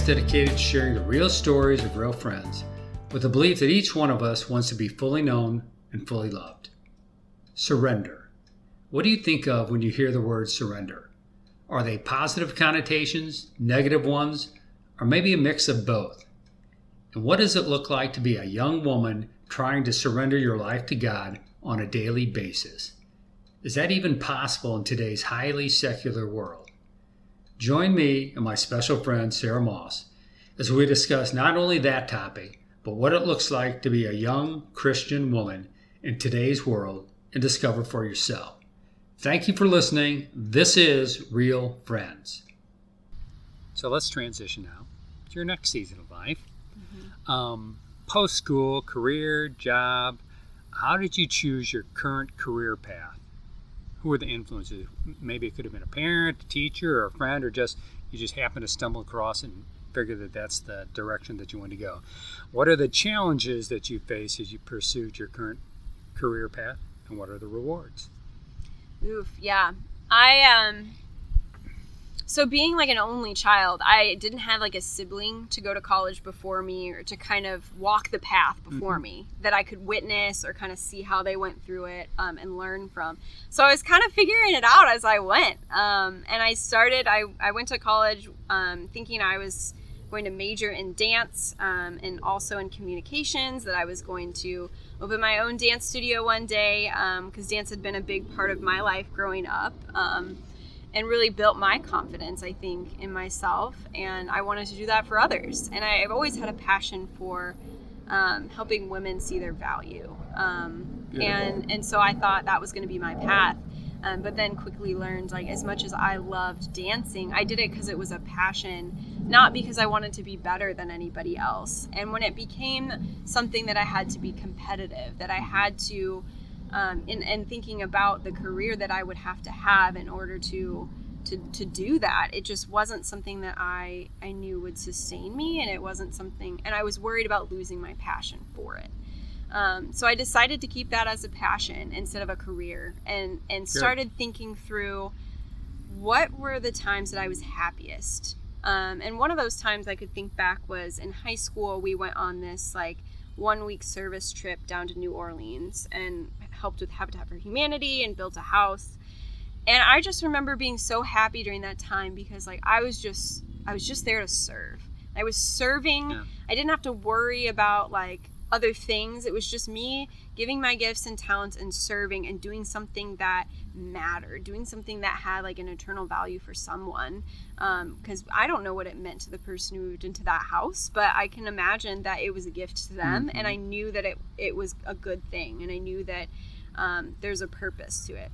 podcast dedicated to sharing the real stories of real friends with the belief that each one of us wants to be fully known and fully loved. Surrender. What do you think of when you hear the word surrender? Are they positive connotations, negative ones, or maybe a mix of both? And what does it look like to be a young woman trying to surrender your life to God on a daily basis? Is that even possible in today's highly secular world? Join me and my special friend Sarah Moss as we discuss not only that topic, but what it looks like to be a young Christian woman in today's world and discover for yourself. Thank you for listening. This is Real Friends. So let's transition now to your next season of life. Mm-hmm. Um, Post school, career, job. How did you choose your current career path? Who were the influences? Maybe it could have been a parent, a teacher, or a friend, or just you just happened to stumble across and figure that that's the direction that you want to go. What are the challenges that you face as you pursued your current career path, and what are the rewards? Oof, yeah. I um so being like an only child i didn't have like a sibling to go to college before me or to kind of walk the path before mm-hmm. me that i could witness or kind of see how they went through it um, and learn from so i was kind of figuring it out as i went um, and i started I, I went to college um, thinking i was going to major in dance um, and also in communications that i was going to open my own dance studio one day because um, dance had been a big part of my life growing up um, and really built my confidence, I think, in myself. And I wanted to do that for others. And I, have always had a passion for um, helping women see their value. Um, and and so I thought that was going to be my path. Um, but then quickly learned like as much as I loved dancing, I did it because it was a passion, not because I wanted to be better than anybody else. And when it became something that I had to be competitive, that I had to um, and, and thinking about the career that I would have to have in order to to, to do that. It just wasn't something that I, I knew would sustain me and it wasn't something and I was worried about losing my passion for it. Um, so I decided to keep that as a passion instead of a career and and started thinking through what were the times that I was happiest. Um, and one of those times I could think back was in high school we went on this like one week service trip down to New Orleans and helped with Habitat for Humanity and built a house. And I just remember being so happy during that time because like I was just I was just there to serve. I was serving. Yeah. I didn't have to worry about like other things. It was just me giving my gifts and talents and serving and doing something that mattered, doing something that had like an eternal value for someone. Because um, I don't know what it meant to the person who moved into that house, but I can imagine that it was a gift to them, mm-hmm. and I knew that it it was a good thing, and I knew that um, there's a purpose to it.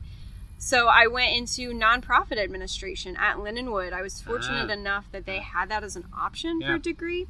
So I went into nonprofit administration at Lindenwood. I was fortunate uh, enough that they had that as an option yeah. for a degree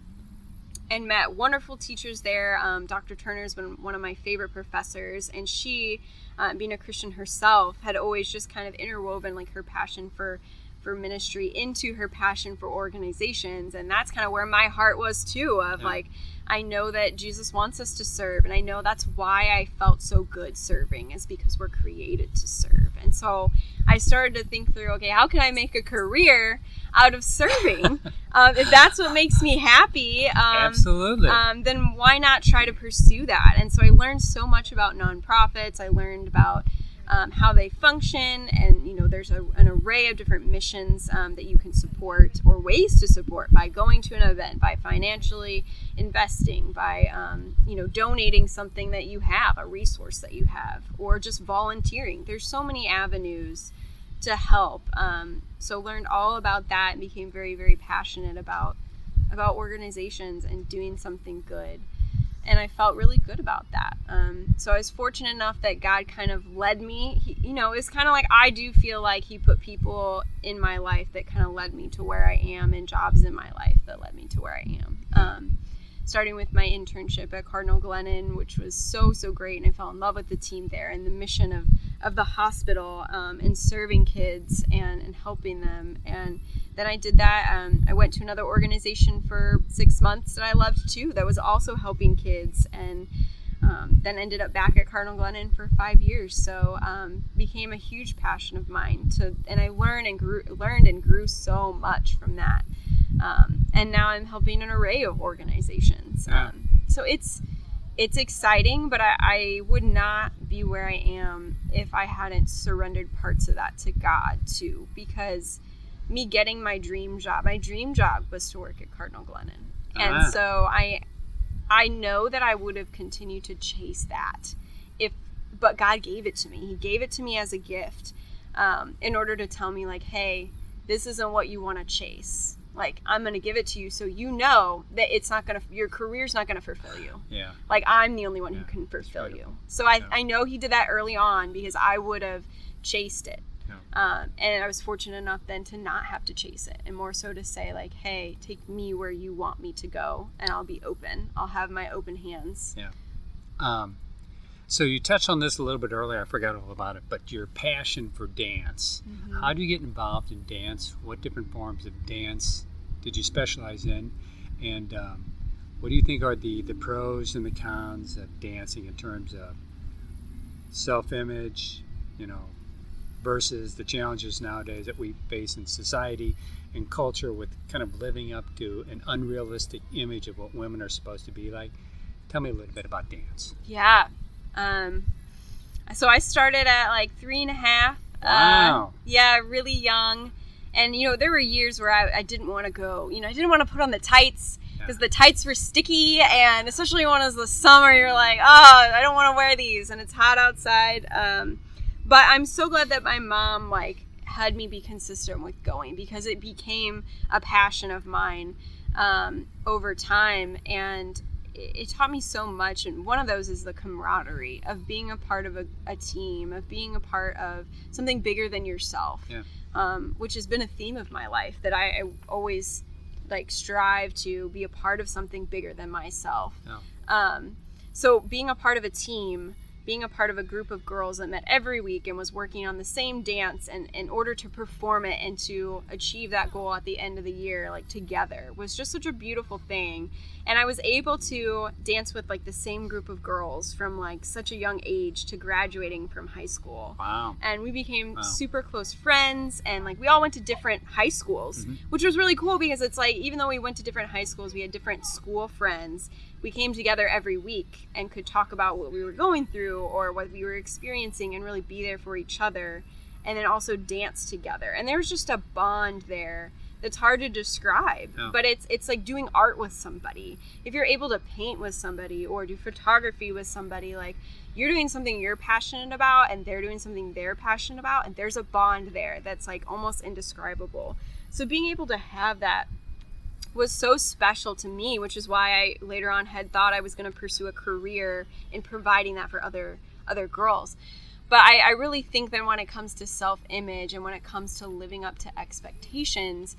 and met wonderful teachers there. Um, Dr. Turner's been one of my favorite professors, and she, uh, being a Christian herself, had always just kind of interwoven like her passion for for ministry into her passion for organizations, and that's kind of where my heart was too. Of yeah. like, I know that Jesus wants us to serve, and I know that's why I felt so good serving is because we're created to serve. And so I started to think through, okay, how can I make a career out of serving? um, if that's what makes me happy, um, absolutely, um, then why not try to pursue that? And so I learned so much about nonprofits. I learned about um, how they function, and you know, there's a, an array of different missions um, that you can support or ways to support by going to an event, by financially investing, by um, you know, donating something that you have, a resource that you have, or just volunteering. There's so many avenues to help. Um, so learned all about that and became very, very passionate about about organizations and doing something good and I felt really good about that. Um, so I was fortunate enough that God kind of led me. He, you know, it's kind of like I do feel like He put people in my life that kind of led me to where I am, and jobs in my life that led me to where I am. Um, starting with my internship at Cardinal Glennon, which was so so great, and I fell in love with the team there and the mission of of the hospital um, and serving kids and and helping them and then I did that. Um, I went to another organization for six months that I loved too, that was also helping kids. And Um, then ended up back at Cardinal Glennon for five years. So um, became a huge passion of mine. To and I learned and grew, learned and grew so much from that. Um, and now I'm helping an array of organizations. Um, so it's it's exciting, but I, I would not be where I am if I hadn't surrendered parts of that to God too. Because me getting my dream job, my dream job was to work at Cardinal Glennon, and so I I know that I would have continued to chase that if, but God gave it to me. He gave it to me as a gift, um, in order to tell me like, hey, this isn't what you want to chase. Like I'm gonna give it to you so you know that it's not gonna your career's not gonna fulfill you. Yeah. Like I'm the only one who can fulfill you. So I, Yeah. I know he did that early on because I would have chased it. Yeah. Um, and I was fortunate enough then to not have to chase it and more so to say like, hey, take me where you want me to go and I'll be open. I'll have my open hands. Yeah. Um, so you touched on this a little bit earlier. I forgot all about it, but your passion for dance. Mm-hmm. How do you get involved in dance? What different forms of dance did you specialize in? And um, what do you think are the, the pros and the cons of dancing in terms of self image, you know, versus the challenges nowadays that we face in society and culture with kind of living up to an unrealistic image of what women are supposed to be like? Tell me a little bit about dance. Yeah. Um, so I started at like three and a half. Uh, Wow. yeah, really young. And, you know, there were years where I, I didn't want to go. You know, I didn't want to put on the tights because the tights were sticky. And especially when it was the summer, you're like, oh, I don't want to wear these. And it's hot outside. Um, but I'm so glad that my mom, like, had me be consistent with going because it became a passion of mine um, over time. And it it taught me so much and one of those is the camaraderie of being a part of a, a team of being a part of something bigger than yourself Yeah. um, which has been a theme of my life that I, I always like strive to be a part of something bigger than myself Yeah. um, so being a part of a team being a part of a group of girls that met every week and was working on the same dance and in order to perform it and to achieve that goal at the end of the year like together was just such a beautiful thing and i was able to dance with like the same group of girls from like such a young age to graduating from high school Wow. and we became Wow. super close friends and like we all went to different high schools Mhm. which was really cool because it's like even though we went to different high schools we had different school friends we came together every week and could talk about what we were going through or what we were experiencing and really be there for each other and then also dance together and there was just a bond there that's hard to describe Yeah. but it's it's like doing art with somebody. If you're able to paint with somebody or do photography with somebody like you're doing something you're passionate about and they're doing something they're passionate about and there's a bond there that's like almost indescribable. So being able to have that was so special to me which is why i later on had thought i was going to pursue a career in providing that for other other girls but I, I really think that when it comes to self-image and when it comes to living up to expectations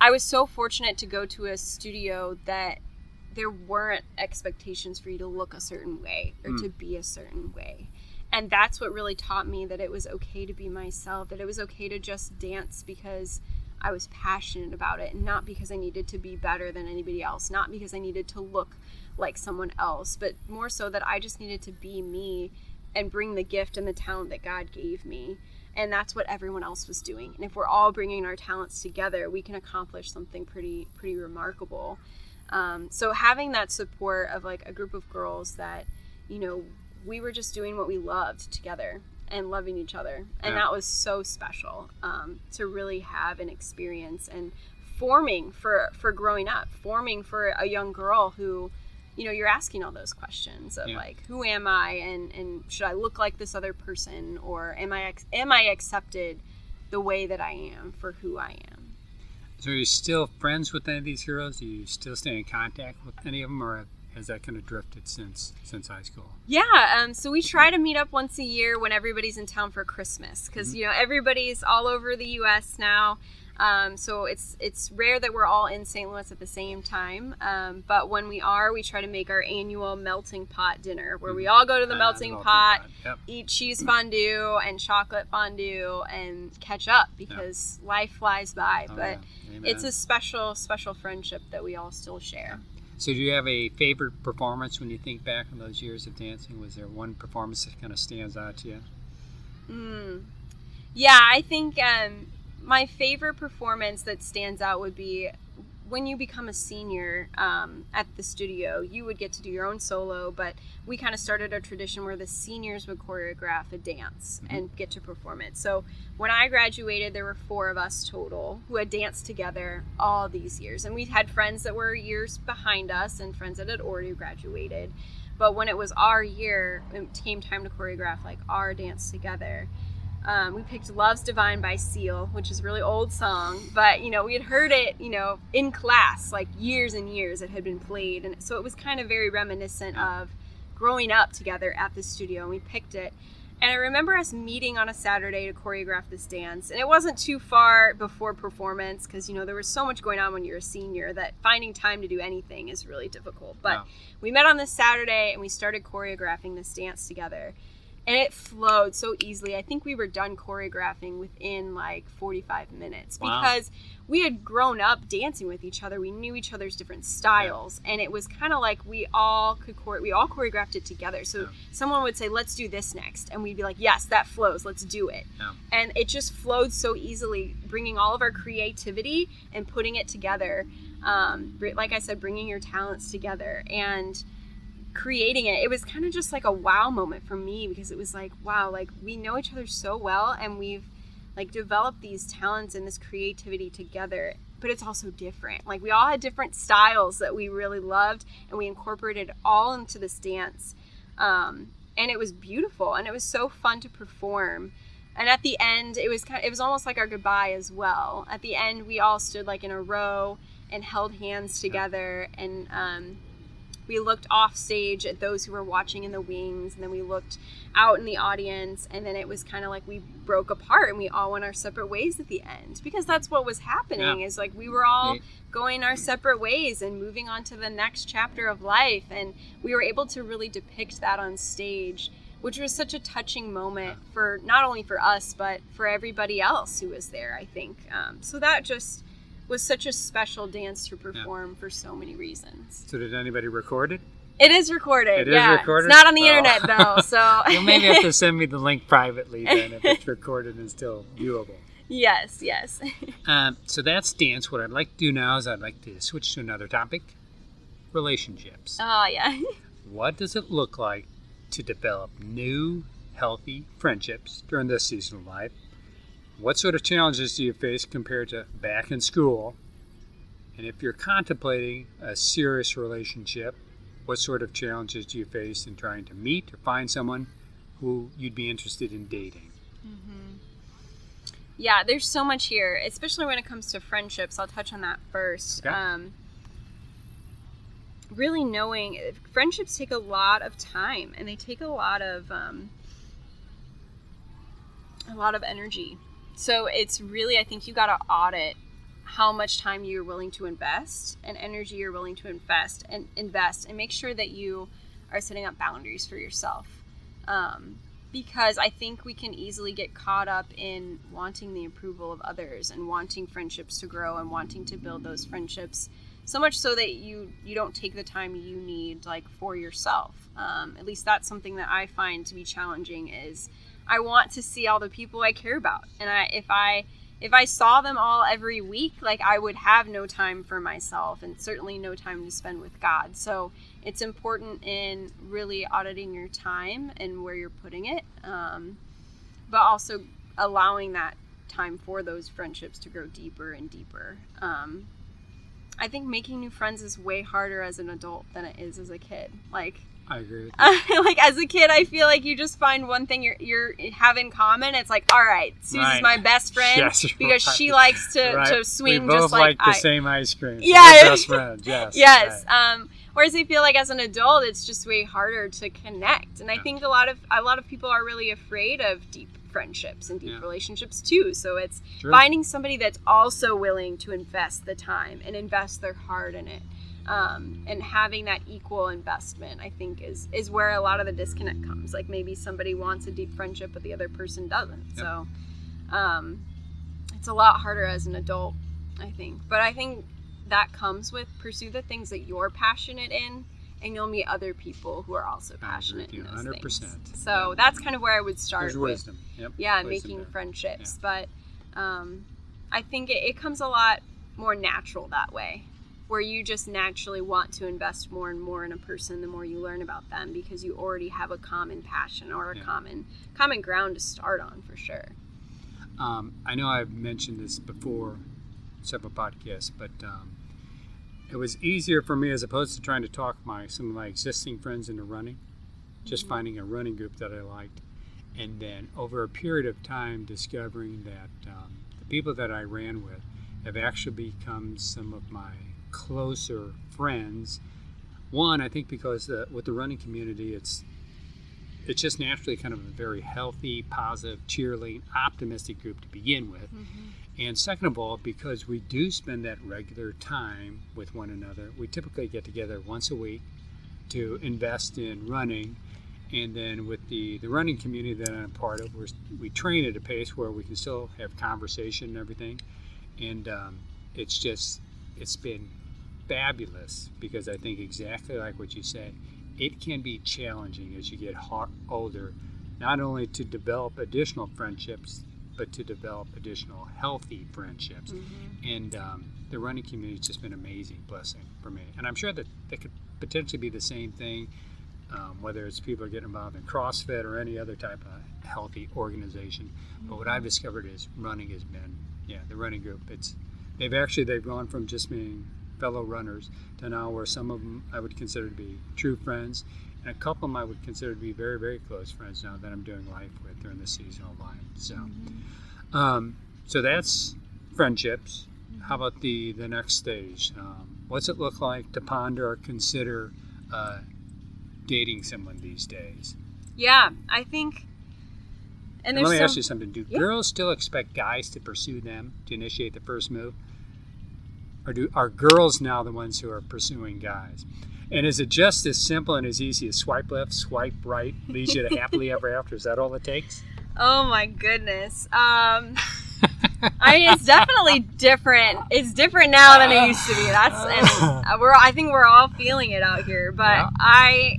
i was so fortunate to go to a studio that there weren't expectations for you to look a certain way or hmm. to be a certain way. And that's what really taught me that it was okay to be myself that it was okay to just dance because i was passionate about it and not because i needed to be better than anybody else not because i needed to look like someone else but more so that i just needed to be me and bring the gift and the talent that god gave me. And that's what everyone else was doing. And if we're all bringing our talents together we can accomplish something pretty pretty remarkable. Um, so having that support of like a group of girls that you know we were just doing what we loved together and loving each other. And Yeah. that was so special um, to really have an experience and forming for for growing up forming for a young girl who you know you're asking all those questions of Yeah. like who am i and and should i look like this other person or am i am i accepted the way that i am for who i am So are you still friends with any of these heroes? Do you still stay in contact with any of them, or has that kind of drifted since since high school? Yeah, um, so we try to meet up once a year when everybody's in town for Christmas because you know everybody's all over the U.S. now. Um, so it's it's rare that we're all in St. Louis at the same time. Um, but when we are, we try to make our annual melting pot dinner where we all go to the melting melting pot, yep. eat cheese fondue and chocolate fondue, and catch up because life flies by. Oh, but yeah. It's a special special friendship that we all still share. So, do you have a favorite performance when you think back on those years of dancing? Was there one performance that kind of stands out to you? Mm. Yeah, I think um, my favorite performance that stands out would be when you become a senior um, at the studio, you would get to do your own solo, but we kind of started a tradition where the seniors would choreograph a dance mm-hmm. and get to perform it. So when I graduated, there were four of us total who had danced together all these years. And we had friends that were years behind us and friends that had already graduated. But when it was our year, it came time to choreograph like our dance together um, we picked Love's Divine by Seal, which is a really old song, but you know, we had heard it, you know, in class like years and years it had been played. And so it was kind of very reminiscent of growing up together at the studio. And we picked it. And I remember us meeting on a Saturday to choreograph this dance. And it wasn't too far before performance because, you know, there was so much going on when you're a senior that finding time to do anything is really difficult. But yeah. we met on this Saturday and we started choreographing this dance together and it flowed so easily. I think we were done choreographing within like 45 minutes wow. because we had grown up dancing with each other. We knew each other's different styles, yeah. and it was kind of like we all could chore- we all choreographed it together. So yeah. someone would say, "Let's do this next," and we'd be like, "Yes, that flows. Let's do it." Yeah. And it just flowed so easily, bringing all of our creativity and putting it together. Um, like I said, bringing your talents together and creating it, it was kind of just like a wow moment for me because it was like, wow, like we know each other so well and we've like developed these talents and this creativity together, but it's also different. Like we all had different styles that we really loved and we incorporated all into this dance. Um, and it was beautiful and it was so fun to perform. And at the end, it was kind of, it was almost like our goodbye as well. At the end, we all stood like in a row and held hands together and um, we looked off stage at those who were watching in the wings and then we looked out in the audience and then it was kind of like we broke apart and we all went our separate ways at the end because that's what was happening yeah. is like we were all going our separate ways and moving on to the next chapter of life and we were able to really depict that on stage which was such a touching moment for not only for us but for everybody else who was there i think. Um, so that just was such a special dance to perform yeah. for so many reasons. So did anybody record it? It is recorded. It yeah. is recorded. It's not on the oh. internet though, so you'll maybe have to send me the link privately then if it's recorded and still viewable. Yes, yes. um, so that's dance. What I'd like to do now is I'd like to switch to another topic: relationships. Oh yeah. what does it look like to develop new, healthy friendships during this season of life? What sort of challenges do you face compared to back in school? And if you're contemplating a serious relationship, what sort of challenges do you face in trying to meet or find someone who you'd be interested in dating? Mm-hmm. Yeah, there's so much here, especially when it comes to friendships. I'll touch on that first. Okay. Um, really knowing friendships take a lot of time and they take a lot of um, a lot of energy so it's really, I think you got to audit how much time you're willing to invest and energy you're willing to invest and invest and make sure that you are setting up boundaries for yourself. Um, because I think we can easily get caught up in wanting the approval of others and wanting friendships to grow and wanting to build those friendships so much so that you you don't take the time you need like for yourself um, at least that's something that i find to be challenging is I want to see all the people I care about. And I, if I if I saw them all every week, like I would have no time for myself and certainly no time to spend with God. So it's important in really auditing your time and where you're putting it, um, but also allowing that time for those friendships to grow deeper and deeper. Um, I think making new friends is way harder as an adult than it is as a kid. Like, I agree. like as a kid, I feel like you just find one thing you're you're have in common. It's like, all right, Susie's right. my best friend yes, because right. she likes to, right. to swing we both just like, like the I, same ice cream. Yeah, best friends. Yes. yes. Um, whereas I feel like as an adult, it's just way harder to connect, and I think a lot of a lot of people are really afraid of deep friendships and deep yeah. relationships too. So it's True. finding somebody that's also willing to invest the time and invest their heart in it um, and having that equal investment i think is is where a lot of the disconnect comes like maybe somebody wants a deep friendship but the other person doesn't yep. so um, it's a lot harder as an adult i think but i think that comes with pursue the things that you're passionate in and you'll meet other people who are also passionate in those 100%. things. So yeah. that's kind of where I would start There's with wisdom. Yep. Yeah, wisdom making there. friendships. Yeah. But um, I think it, it comes a lot more natural that way where you just naturally want to invest more and more in a person the more you learn about them because you already have a common passion or a yeah. common common ground to start on for sure. Um, I know I've mentioned this before, several podcasts, but um, it was easier for me as opposed to trying to talk my some of my existing friends into running, just mm-hmm. finding a running group that I liked, and then over a period of time discovering that um, the people that I ran with have actually become some of my closer friends. One, I think because the, with the running community, it's it's just naturally kind of a very healthy, positive, cheerleading, optimistic group to begin with. Mm-hmm. And second of all, because we do spend that regular time with one another, we typically get together once a week to invest in running. And then with the, the running community that I'm part of, we we train at a pace where we can still have conversation and everything. And um, it's just, it's been fabulous because I think exactly like what you said, it can be challenging as you get older, not only to develop additional friendships, but to develop additional healthy friendships. Mm-hmm. And um, the running community has just been an amazing blessing for me. And I'm sure that that could potentially be the same thing, um, whether it's people are getting involved in CrossFit or any other type of healthy organization. Mm-hmm. But what I've discovered is running has been, yeah, the running group. It's they've actually they've gone from just being fellow runners to now where some of them I would consider to be true friends, and a couple of them I would consider to be very, very close friends now that I'm doing life with during the seasonal life. So, mm-hmm. um, so that's friendships. How about the the next stage? Um, what's it look like to ponder or consider uh, dating someone these days? Yeah, I think. And, and let me some, ask you something: Do yeah. girls still expect guys to pursue them to initiate the first move? Or do are girls now the ones who are pursuing guys? And is it just as simple and as easy as swipe left, swipe right, leads you to happily ever after? Is that all it takes? Oh my goodness. Um, I mean, it's definitely different. It's different now than it used to be. That's and we're. I think we're all feeling it out here. But yeah. I,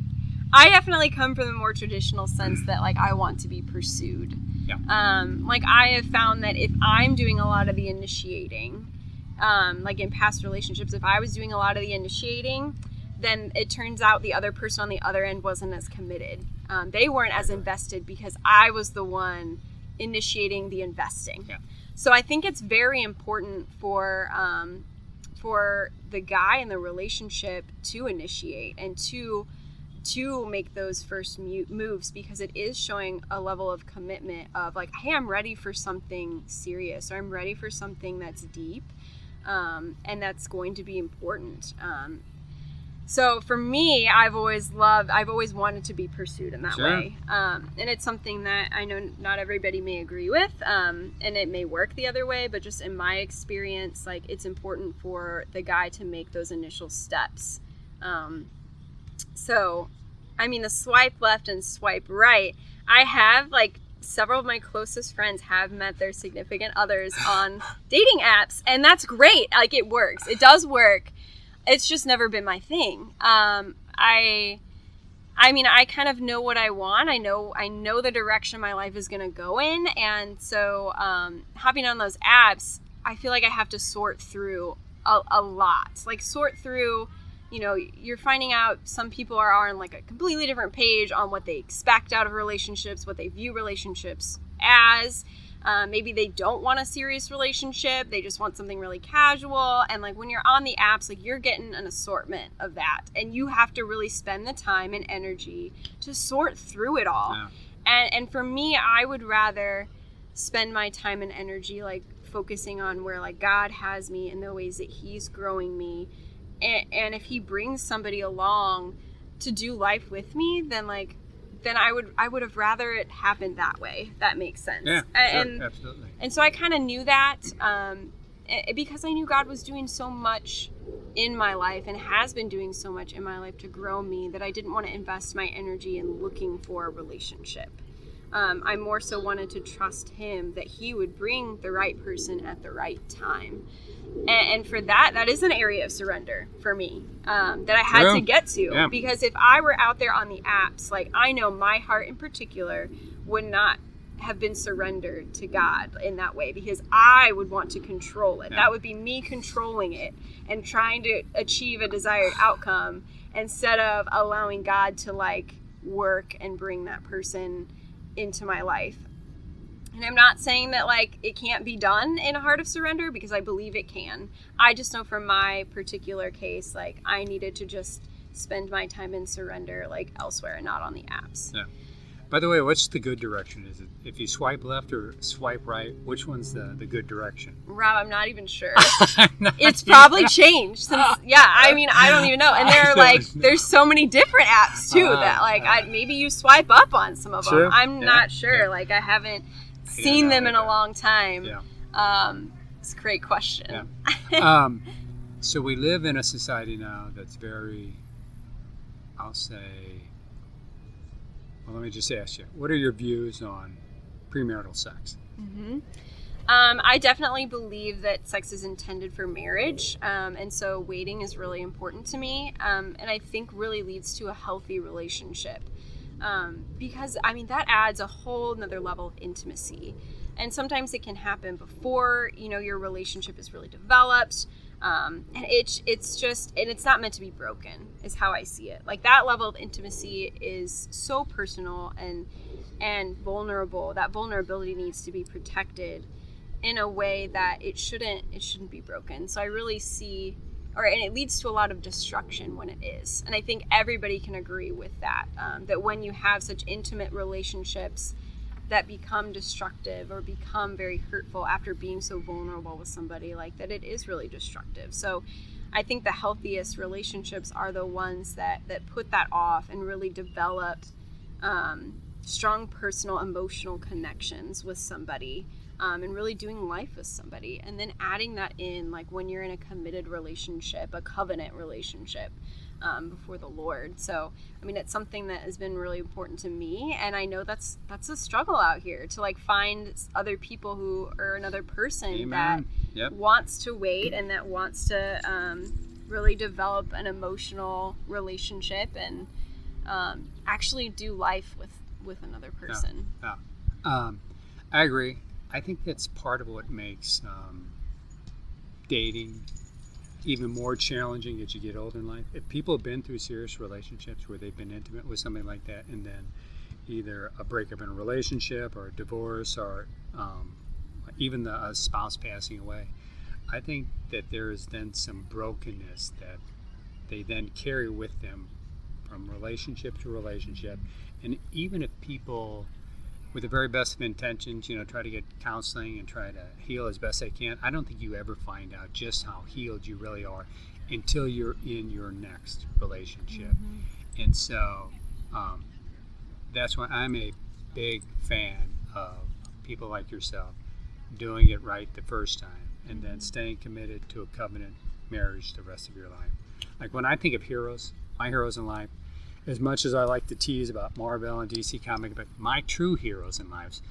I definitely come from the more traditional sense that like I want to be pursued. Yeah. Um, like I have found that if I'm doing a lot of the initiating, um, like in past relationships, if I was doing a lot of the initiating, then it turns out the other person on the other end wasn't as committed. Um, they weren't as invested because I was the one initiating the investing. Yeah. So I think it's very important for um, for the guy in the relationship to initiate and to to make those first moves because it is showing a level of commitment of like hey i'm ready for something serious or i'm ready for something that's deep um, and that's going to be important. Um, so for me, I've always loved, I've always wanted to be pursued in that sure. way, um, and it's something that I know not everybody may agree with, um, and it may work the other way. But just in my experience, like it's important for the guy to make those initial steps. Um, so, I mean, the swipe left and swipe right. I have like several of my closest friends have met their significant others on dating apps and that's great. Like it works. It does work. It's just never been my thing. Um, i i mean i kind of know what i want. I know i know the direction my life is going to go in. And so um, hopping on those apps i feel like i have to sort through a, a lot like sort through you know you're finding out some people are on like a completely different page on what they expect out of relationships what they view relationships as uh, maybe they don't want a serious relationship they just want something really casual and like when you're on the apps like you're getting an assortment of that and you have to really spend the time and energy to sort through it all yeah. and and for me i would rather spend my time and energy like focusing on where like god has me and the ways that he's growing me and, and if he brings somebody along to do life with me then like then I would I would have rather it happened that way. That makes sense. Yeah, and, sure, absolutely. And so I kind of knew that um, because I knew God was doing so much in my life and has been doing so much in my life to grow me that I didn't want to invest my energy in looking for a relationship. Um, I more so wanted to trust him that he would bring the right person at the right time. And, and for that, that is an area of surrender for me um, that I had True. to get to. Yeah. Because if I were out there on the apps, like I know my heart in particular would not have been surrendered to God in that way because I would want to control it. Yeah. That would be me controlling it and trying to achieve a desired outcome instead of allowing God to like work and bring that person into my life. And I'm not saying that like it can't be done in a heart of surrender because I believe it can. I just know from my particular case, like I needed to just spend my time in surrender like elsewhere and not on the apps. Yeah. By the way, what's the good direction? Is it if you swipe left or swipe right? Which one's the, the good direction? Rob, I'm not even sure. it's probably changed since yeah i mean i don't even know and there are like there's so many different apps too Uh, that like uh. I, maybe you swipe up on some of them i'm Yeah. not sure Yeah. like i haven't seen know them in a long time Yeah. um it's a great question Yeah. um, so we live in a society now that's very, I'll say, well, let me just ask you, what are your views on premarital sex? hmm Um, I definitely believe that sex is intended for marriage, um, and so waiting is really important to me, um, and I think really leads to a healthy relationship. Um, because I mean that adds a whole another level of intimacy, and sometimes it can happen before you know your relationship is really developed, um, and it's it's just and it's not meant to be broken is how I see it. Like that level of intimacy is so personal and and vulnerable. That vulnerability needs to be protected in a way that it shouldn't it shouldn't be broken. So I really see or and it leads to a lot of destruction when it is. And I think everybody can agree with that. Um, that when you have such intimate relationships that become destructive or become very hurtful after being so vulnerable with somebody like that it is really destructive. So I think the healthiest relationships are the ones that that put that off and really develop um, strong personal emotional connections with somebody um, and really doing life with somebody and then adding that in like when you're in a committed relationship a covenant relationship um, before the lord so i mean it's something that has been really important to me and i know that's that's a struggle out here to like find other people who or another person that Yep. wants to wait and that wants to um, really develop an emotional relationship and um, actually do life with with another person. Yeah. Um, I agree. I think that's part of what makes um, dating even more challenging as you get older in life. If people have been through serious relationships where they've been intimate with somebody like that, and then either a breakup in a relationship or a divorce or um, even the a spouse passing away, I think that there is then some brokenness that they then carry with them from relationship to relationship. And even if people, with the very best of intentions, you know, try to get counseling and try to heal as best they can, I don't think you ever find out just how healed you really are until you're in your next relationship. And so um, that's why I'm a big fan of people like yourself doing it right the first time and then staying committed to a covenant marriage the rest of your life. Like when I think of heroes, my heroes in life, as much as I like to tease about Marvel and DC comic, but my true heroes in lives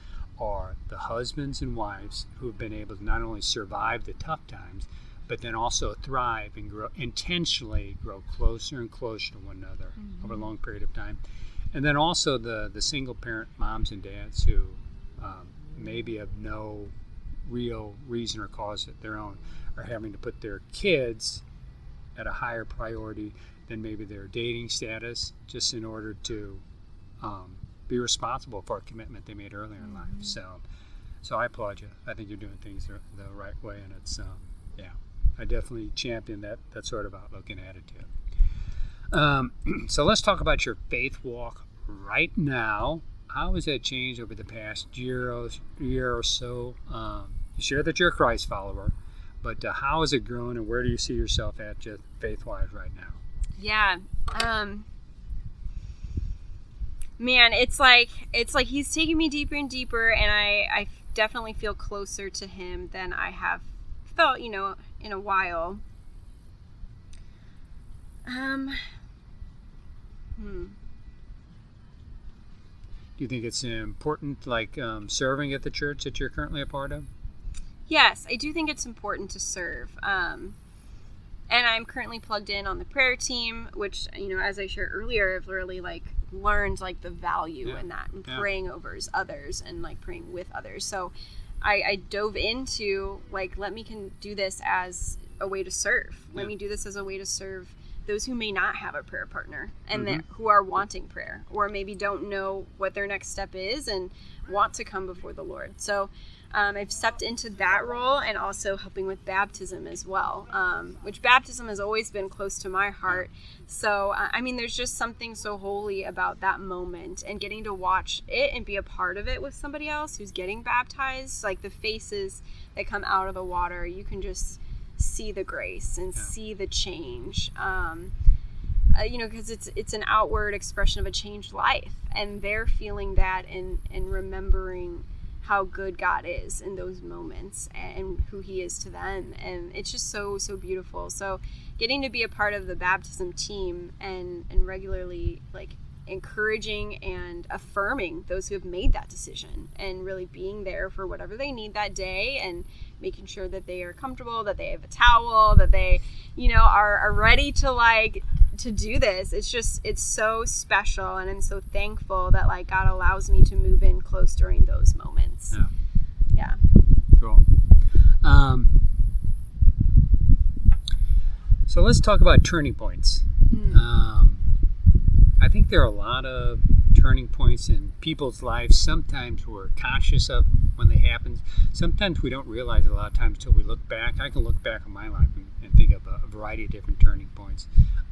are the husbands and wives who have been able to not only survive the tough times, but then also thrive and grow intentionally grow closer and closer to one another over a long period of time. And then also the the single parent moms and dads who um, maybe have no real reason or cause of their own are having to put their kids at a higher priority than maybe their dating status, just in order to um, be responsible for a commitment they made earlier in life. So, so I applaud you. I think you're doing things the, the right way, and it's um, yeah, I definitely champion that that sort of outlook and attitude. Um, so let's talk about your faith walk right now. How has that changed over the past year or, year or so? Um, you share that you're a Christ follower, but uh, how has it grown, and where do you see yourself at just faith-wise right now? Yeah. Um Man, it's like it's like he's taking me deeper and deeper and I I definitely feel closer to him than I have felt, you know, in a while. Um Hmm. do you think it's important, like um, serving at the church that you're currently a part of? Yes, I do think it's important to serve. Um, and I'm currently plugged in on the prayer team, which you know, as I shared earlier, I've really like learned like the value Yeah. in that and Yeah. praying over others and like praying with others. So I, I dove into like let me can do this as a way to serve. Let Yeah. me do this as a way to serve those who may not have a prayer partner and Mm-hmm. that who are wanting prayer or maybe don't know what their next step is and want to come before the Lord. So um, I've stepped into that role and also helping with baptism as well, um, which baptism has always been close to my heart. So, I mean, there's just something so holy about that moment and getting to watch it and be a part of it with somebody else who's getting baptized. Like the faces that come out of the water, you can just see the grace and Yeah. see the change. Um, uh, you know, because it's it's an outward expression of a changed life, and they're feeling that and and remembering how good God is in those moments and who He is to them, and it's just so so beautiful. So, getting to be a part of the baptism team and and regularly like encouraging and affirming those who have made that decision and really being there for whatever they need that day and making sure that they are comfortable that they have a towel that they you know are, are ready to like to do this it's just it's so special and i'm so thankful that like god allows me to move in close during those moments Yeah. yeah Cool. Um, so let's talk about turning points. Mm. Um, I think there are a lot of turning points in people's lives. Sometimes we're conscious of when they happen. Sometimes we don't realize it a lot of times until we look back. I can look back on my life and, and think of a, a variety of different turning points.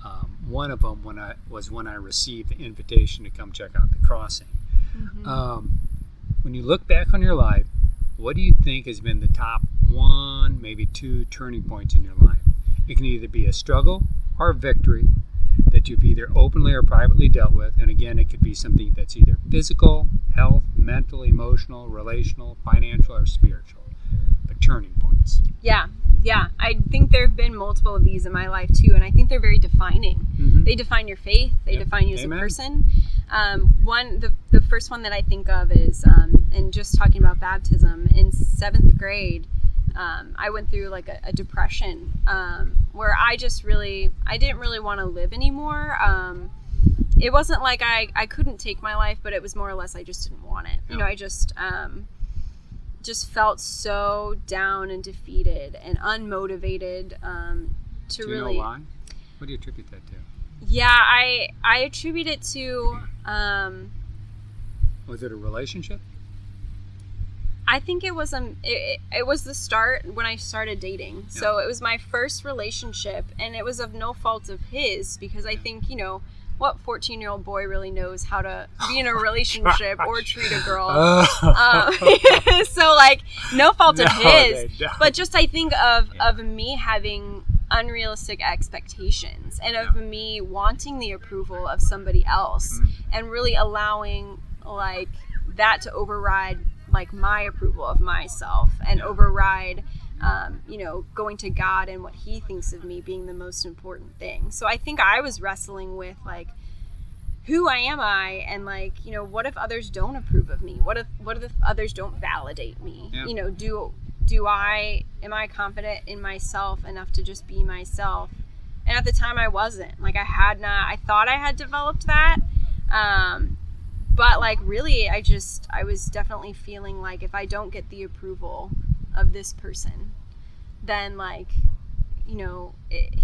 Um, one of them when I was when I received the invitation to come check out the crossing. Mhm. Um, when you look back on your life, what do you think has been the top one, maybe two turning points in your life? It can either be a struggle or a victory that you've either openly or privately dealt with. And again, it could be something that's either physical, health, mental, emotional, relational, financial, or spiritual. But turning points. yeah yeah i think there have been multiple of these in my life too and i think they're very defining Mhm. they define your faith they Yep. define you as Amen. a person um, one the, the first one that i think of is um, and just talking about baptism in seventh grade um, i went through like a, a depression um, where i just really i didn't really want to live anymore um, it wasn't like I, I couldn't take my life but it was more or less i just didn't want it you know i just um, just felt so down and defeated and unmotivated um, to Do you really know why? What do you attribute that to? yeah i i attribute it to um Was it a relationship? I think it was um it, it was the start when i started dating so it was my first relationship and it was of no fault of his because i think you know what 14 year old boy really knows how to be in a relationship or treat a girl Oh. um, so like no fault of his but just i think of Yeah. of me having unrealistic expectations and of Yeah. me wanting the approval of somebody else Mm. and really allowing like that to override like my approval of myself and override um, you know going to god and what he thinks of me being the most important thing. So i think i was wrestling with like who I am I? And like you know what if others don't approve of me? What if what if others don't validate me? Yeah. you know do do I am I confident in myself enough to just be myself? And at the time I wasn't. Like I had not I thought I had developed that um but like really I just I was definitely feeling like if I don't get the approval of this person then like you know it,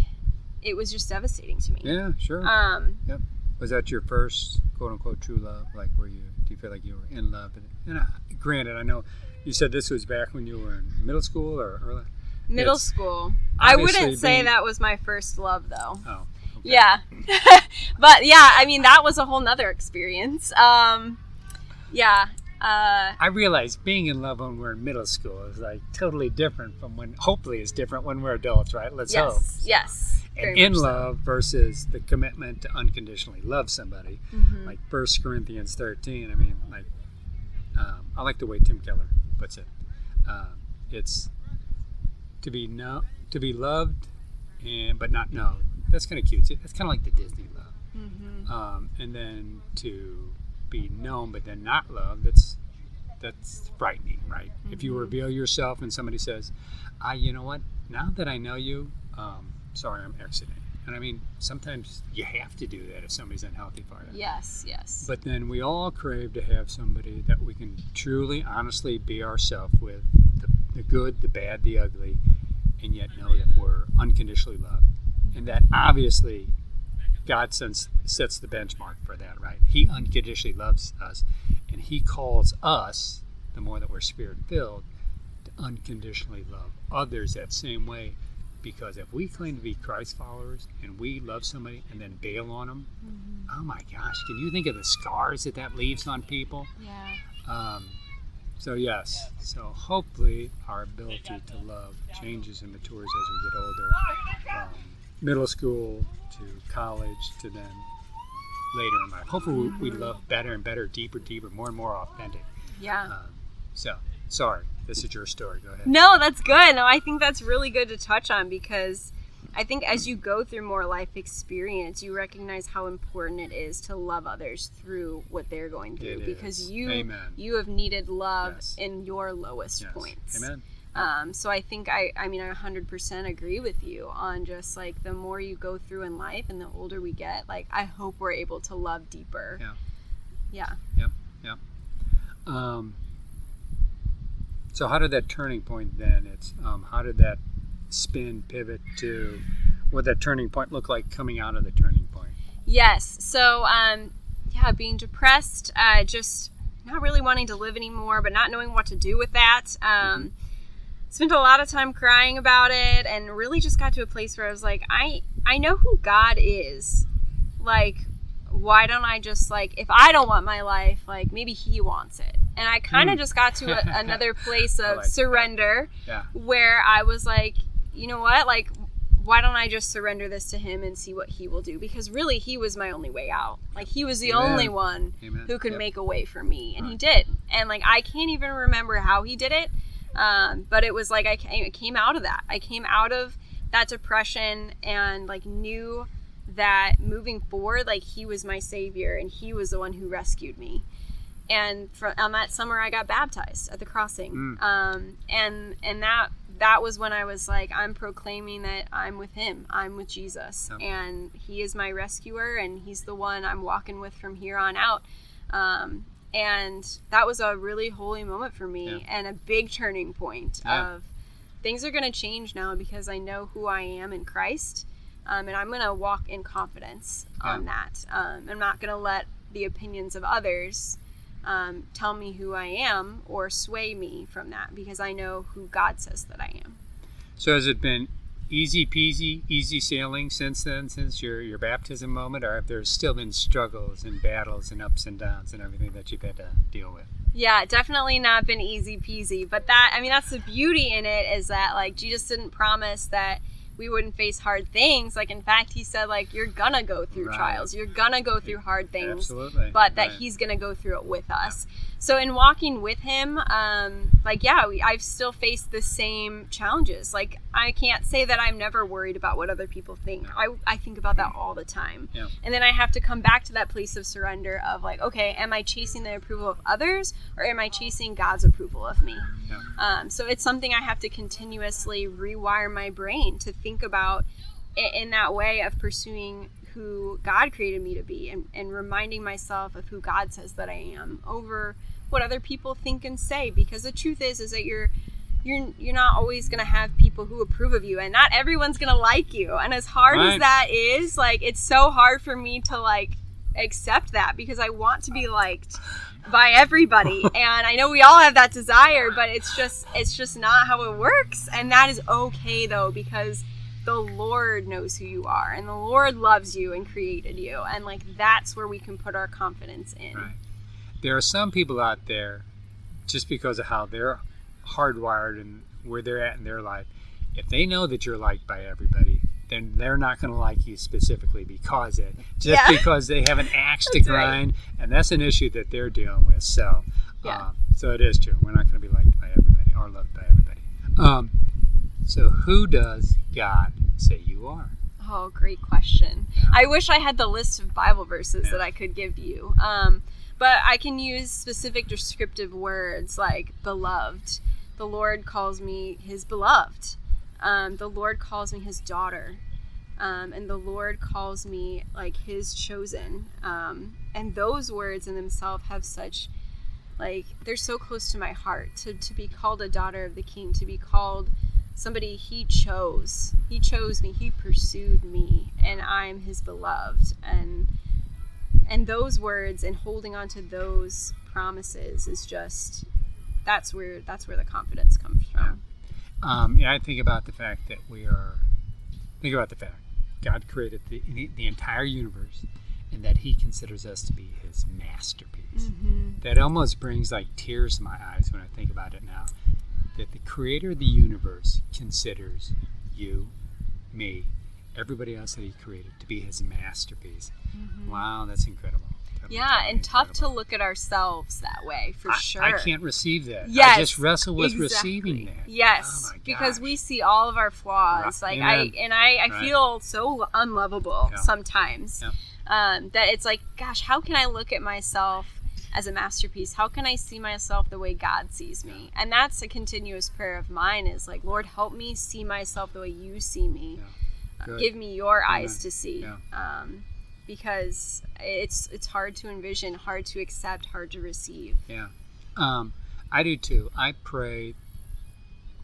it was just devastating to me yeah, sure. um yep Was that your first quote unquote true love? Like, were you, do you feel like you were in love? And, and uh, granted, I know you said this was back when you were in middle school or early. Middle It's school. I wouldn't say being- that was my first love though. Oh. Yeah. but yeah, I mean that was a whole nother experience. Um yeah. Uh I realize being in love when we're in middle school is like totally different from when, hopefully, it's different when we're adults, right? Let's hope. yes. Yes. And in much so. love versus the commitment to unconditionally love somebody, Mhm. like First Corinthians 13. I mean, like, um, I like the way Tim Keller puts it. Um, it's to be know, to be loved, and but not known. That's kind of cute. That's kind of like the Disney love. Mhm. Um, and then to be be known but then not loved, that's that's frightening, right? Mm-hmm. If you mm-hmm. reveal yourself and somebody says, "I, you know what? Now that I know you, um, sorry, I'm exiting." And I mean, sometimes you have to do that if somebody's unhealthy for you. Yes, yes. But then we all crave to have somebody that we can truly, honestly be ourselves with the, the good, the bad, the ugly, and yet know that we're unconditionally loved. And that obviously God sends, sets the benchmark for that, right? He unconditionally loves us, and He calls us, the more that we're spirit filled, to unconditionally love others that same way because if we claim to be Christ followers and we love somebody and then bail on them, mm-hmm. oh my gosh, can you think of the scars that that leaves on people? Yeah. Um, so yes, so hopefully our ability to love changes and matures as we get older, from middle school to college to then later in life. Hopefully we, we love better and better, deeper, deeper, more and more authentic. Yeah. Um, so sorry, this is your story. Go ahead. No, that's good. No, I think that's really good to touch on because I think as you go through more life experience, you recognize how important it is to love others through what they're going through it because is. you Amen. you have needed love yes. in your lowest yes. points. Amen. Um, so I think I, I mean, I 100% agree with you on just like the more you go through in life and the older we get, like I hope we're able to love deeper. Yeah. Yeah. Yep. Yep. Um, so how did that turning point then? It's um, how did that spin pivot to what that turning point look like coming out of the turning point? Yes. So um, yeah, being depressed, uh, just not really wanting to live anymore, but not knowing what to do with that. Um, mm-hmm. Spent a lot of time crying about it, and really just got to a place where I was like, I I know who God is. Like, why don't I just like if I don't want my life, like maybe He wants it and I kind of mm. just got to a, another place of like surrender yeah. where I was like, you know what? Like, why don't I just surrender this to him and see what he will do? Because really, he was my only way out. Like, he was the Amen. only one Amen. who could yep. make a way for me, and right. he did. And like, I can't even remember how he did it, um, but it was like I came, came out of that. I came out of that depression and like knew that moving forward, like he was my savior and he was the one who rescued me and on that summer I got baptized at the crossing. Mm. Um, and and that that was when I was like, I'm proclaiming that I'm with Him. I'm with Jesus, and He is my rescuer, and He's the one I'm walking with from here on out. Um, and that was a really holy moment for me, yeah. and a big turning point yeah. of things are going to change now because I know who I am in Christ. Um, and I'm going to walk in confidence yeah. on that. Um, I'm not going to let the opinions of others um, tell me who I am or sway me from that because I know who God says that I am. So has it been easy peasy, easy sailing since then, since your, your baptism moment, or have there still been struggles and battles and ups and downs and everything that you've had to deal with? Yeah, definitely not been easy peasy. But that, I mean, that's the beauty in it is that, like, Jesus didn't promise that we wouldn't face hard things. Like in fact, he said like you're gonna go through right. trials, you're gonna go through hard things, Absolutely. but that right. he's gonna go through it with us. So in walking with him, um, like yeah, we, I've still faced the same challenges. Like I can't say that I'm never worried about what other people think. No. I, I think about that all the time, yeah. and then I have to come back to that place of surrender of like, okay, am I chasing the approval of others or am I chasing God's approval of me? Yeah. Um, so it's something I have to continuously rewire my brain to think about in that way of pursuing who God created me to be and, and reminding myself of who God says that I am over what other people think and say. Because the truth is is that you're you're you're not always going to have people who approve of you and not everyone's going to like you. And as hard right. as that is like it's so hard for me to like accept that because I want to be liked by everybody. And I know we all have that desire but it's just it's just not how it works. And that is okay though because the Lord knows who you are and the Lord loves you and created you and like that's where we can put our confidence in. Right. There are some people out there just because of how they're hardwired and where they're at in their life if they know that you're liked by everybody then they're not going to like you specifically because it just Yeah. because they have an axe to That's right. grind and that's an issue that they're dealing with so Yeah. um, so it is true we're not going to be liked by everybody or loved by everybody um, so who does god say you are Oh, great question. I wish I had the list of Bible verses Yeah. that I could give you. Um, but I can use specific descriptive words like beloved. The Lord calls me his beloved. Um, the Lord calls me his daughter. Um, and the Lord calls me like his chosen. Um, and those words in themselves have such, like, they're so close to my heart to, to be called a daughter of the king, to be called somebody he chose. He chose me, he pursued me, and I'm his beloved. And and those words and holding on to those promises is just that's where that's where the confidence comes from. Um, yeah, I think about the fact that we are. Think about the fact God created the the entire universe, and that He considers us to be His masterpiece. Mm-hmm. That almost brings like tears to my eyes when I think about it now. That the Creator of the universe considers you, me, everybody else that He created to be His masterpiece. Wow, that's incredible. Totally, Yeah, and tough to look at ourselves that way for I- sure. I, can't receive that. Yes, I just wrestle with exactly. receiving that. Yes, Oh because we see all of our flaws. Right. Like Amen. I and I, I Right. feel so unlovable Yeah. sometimes. Yeah. Um, that it's like, gosh, how can I look at myself as a masterpiece? How can I see myself the way God sees me? And that's a continuous prayer of mine. Is like, Lord, help me see myself the way You see me. Yeah. Uh, Give me Your Amen. eyes to see. Yeah. Um, because it's it's hard to envision, hard to accept, hard to receive. Yeah. Um, I do too. I pray,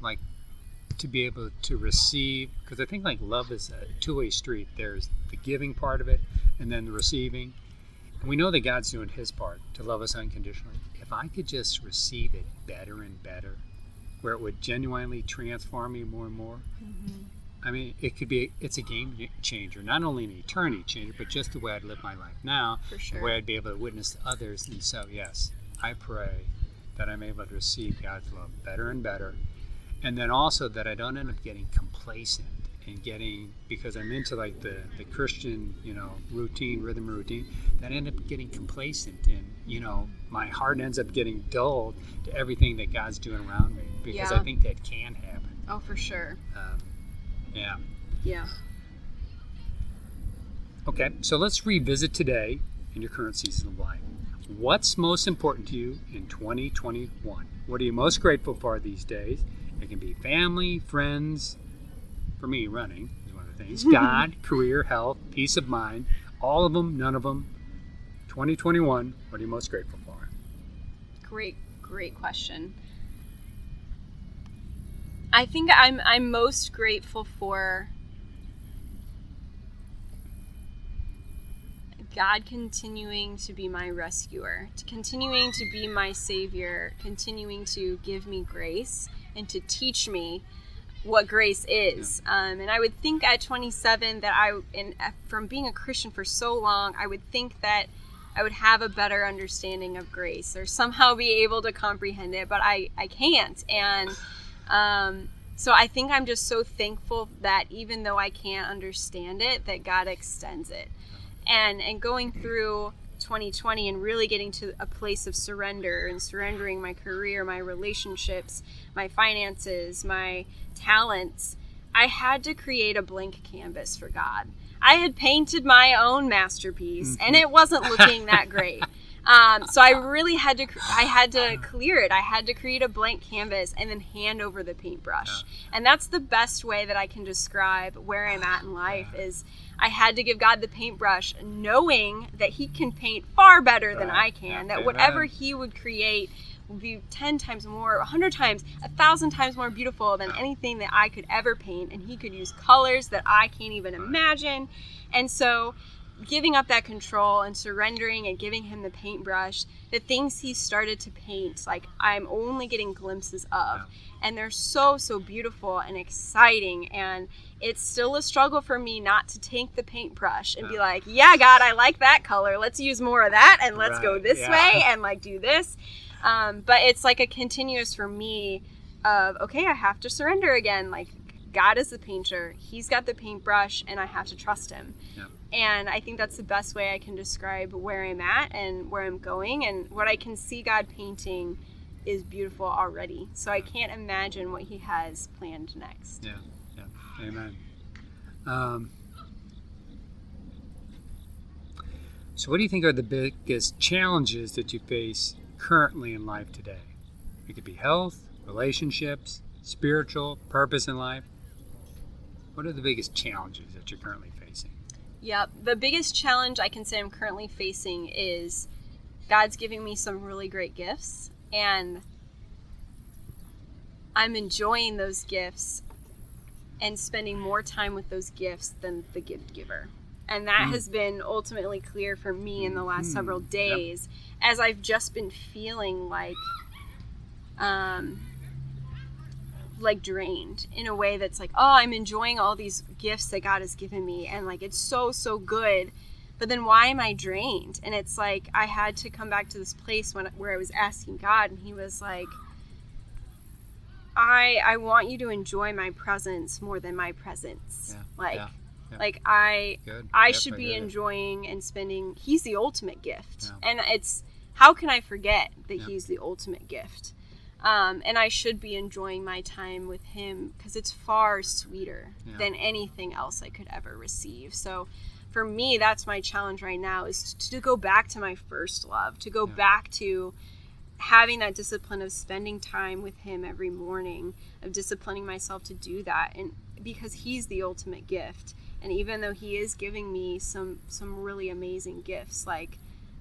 like, to be able to receive, because I think like love is a two-way street. There's the giving part of it, and then the receiving. And we know that God's doing His part to love us unconditionally. If I could just receive it better and better, where it would genuinely transform me more and more. Mm-hmm. I mean, it could be, it's a game changer, not only an eternity changer, but just the way I'd live my life now, For the way I'd be able to witness to others. And so, yes, I pray that I'm able to receive God's love better and better. And then also that I don't end up getting complacent and getting, because I'm into like the, the Christian, you know, routine, rhythm routine, that I end up getting complacent and, you know, my heart ends up getting dulled to everything that God's doing around me because I think that can happen. Oh, for sure. Um, yeah. Yeah. Okay, so let's revisit today in your current season of life. What's most important to you in 2021? What are you most grateful for these days? It can be family, friends. For me, running is one of the things. God, career, health, peace of mind. All of them, none of them. 2021, what are you most grateful for? Great, great question. I think I'm I'm most grateful for God continuing to be my rescuer, to continuing to be my savior, continuing to give me grace and to teach me what grace is. Um, and I would think at 27 that I, and from being a Christian for so long, I would think that I would have a better understanding of grace or somehow be able to comprehend it, but I, I can't. And um, so I think I'm just so thankful that even though I can't understand it, that God extends it. And and going through 2020 and really getting to a place of surrender and surrendering my career, my relationships, my finances, my talents, I had to create a blank canvas for God. I had painted my own masterpiece and it wasn't looking that great. Um, so I really had to I had to clear it. I had to create a blank canvas and then hand over the paintbrush. And that's the best way that I can describe where I'm at in life is I had to give God the paintbrush knowing that he can paint far better than I can. That whatever he would create would be 10 times more, 100 times, a thousand times more beautiful than anything that I could ever paint. And he could use colors that I can't even imagine. And so, giving up that control and surrendering and giving him the paintbrush, the things he started to paint, like I'm only getting glimpses of. And they're so, so beautiful and exciting. And it's still a struggle for me not to take the paintbrush and be like, yeah, God, I like that color. Let's use more of that and let's go this yeah. way and like do this. Um, but it's like a continuous for me of, okay, I have to surrender again. Like, God is the painter, He's got the paintbrush, and I have to trust Him. Yeah. And I think that's the best way I can describe where I'm at and where I'm going. And what I can see God painting is beautiful already. So I can't imagine what He has planned next. Yeah, amen. Um, So, what do you think are the biggest challenges that you face currently in life today? It could be health, relationships, spiritual, purpose in life. What are the biggest challenges that you're currently facing? Yep. The biggest challenge I can say I'm currently facing is God's giving me some really great gifts, and I'm enjoying those gifts and spending more time with those gifts than the gift giver. And that Mm. has been ultimately clear for me in the last Mm. several days as I've just been feeling like um like drained in a way that's like, oh, I'm enjoying all these gifts that God has given me and like it's so so good. But then why am I drained? And it's like I had to come back to this place when where I was asking God and he was like I I want you to enjoy my presence more than my presents. Yeah, like yeah, yeah. like I Good. I Yep, should be get it. enjoying and spending. He's the ultimate gift, and it's how can I forget that he's the ultimate gift? Um, and I should be enjoying my time with him because it's far sweeter than anything else I could ever receive. So, for me, that's my challenge right now is to, to go back to my first love, to go back to having that discipline of spending time with him every morning, of disciplining myself to do that, and because he's the ultimate gift and even though he is giving me some some really amazing gifts like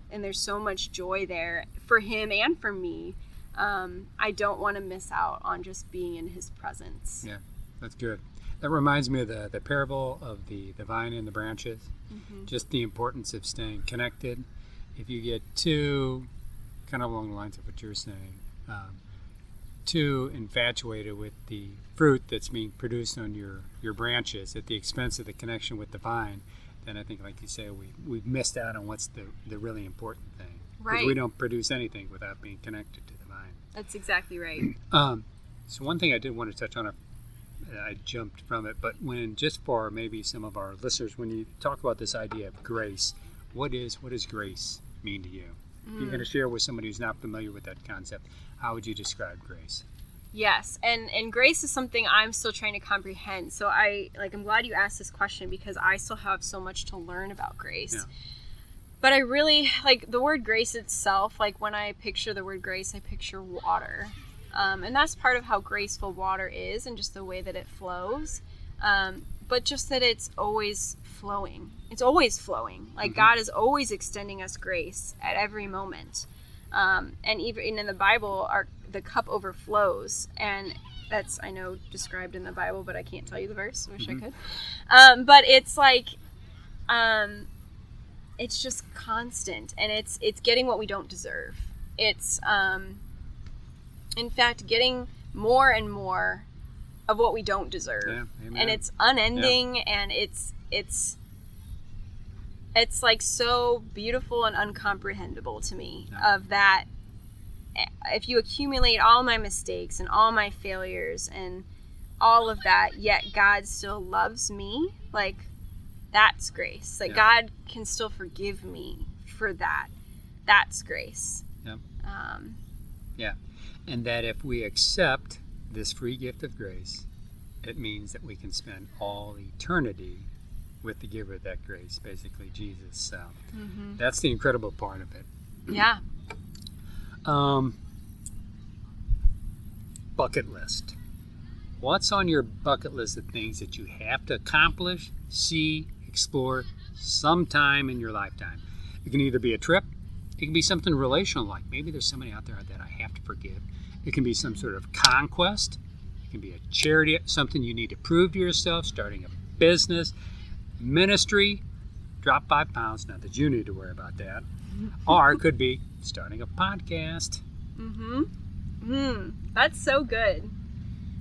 and there's so much joy there for him and for me um, i don't want to miss out on just being in his presence Yeah, that's good. That reminds me of the, the parable of the, the vine and the branches. Mhm. Just the importance of staying connected. If you get too, kind of along the lines of what you're saying, um, too infatuated with the fruit that's being produced on your, your branches at the expense of the connection with the vine, then I think, like you say, we, we've missed out on what's the, the really important thing. Right. we don't produce anything without being connected to the vine. that's exactly right Um, so one thing I did want to touch on, uh, I jumped from it, but when just for maybe some of our listeners, when you talk about this idea of grace, what is what does grace mean to you? If you're going to share with somebody who's not familiar with that concept, how would you describe grace? Yes, and and grace is something I'm still trying to comprehend. So I like I'm glad you asked this question because I still have so much to learn about grace. Yeah. But I really like the word grace itself. Like when I picture the word grace, I picture water, um, and that's part of how graceful water is, and just the way that it flows. Um, but just that it's always flowing. It's always flowing. Like Mhm. God is always extending us grace at every moment. Um, and even in the Bible, our the cup overflows, and that's I know described in the Bible, but I can't tell you the verse. Wish Mhm. I could. Um, but it's like, um, it's just constant, and it's it's getting what we don't deserve. It's um, in fact getting more and more of what we don't deserve Yeah, and it's unending and it's it's it's like so beautiful and uncomprehendable to me Yeah. of that eh, if you accumulate all my mistakes and all my failures and all of that yet god still loves me like that's grace like Yeah. god can still forgive me for that that's grace Yeah. um, and that if we accept this free gift of grace, it means that we can spend all eternity with the giver of that grace, basically Jesus. So that's the incredible part of it. yeah Um, bucket list. What's on your bucket list of things that you have to accomplish, see, explore sometime in your lifetime? It can either be a trip, it can be something relational, like maybe there's somebody out there that I have to forgive. It can be some sort of conquest. It can be a charity, something you need to prove to yourself, starting a business, ministry, drop five pounds, not that you need to worry about that. Or it could be starting a podcast. Mm-hmm. Mm, that's so good.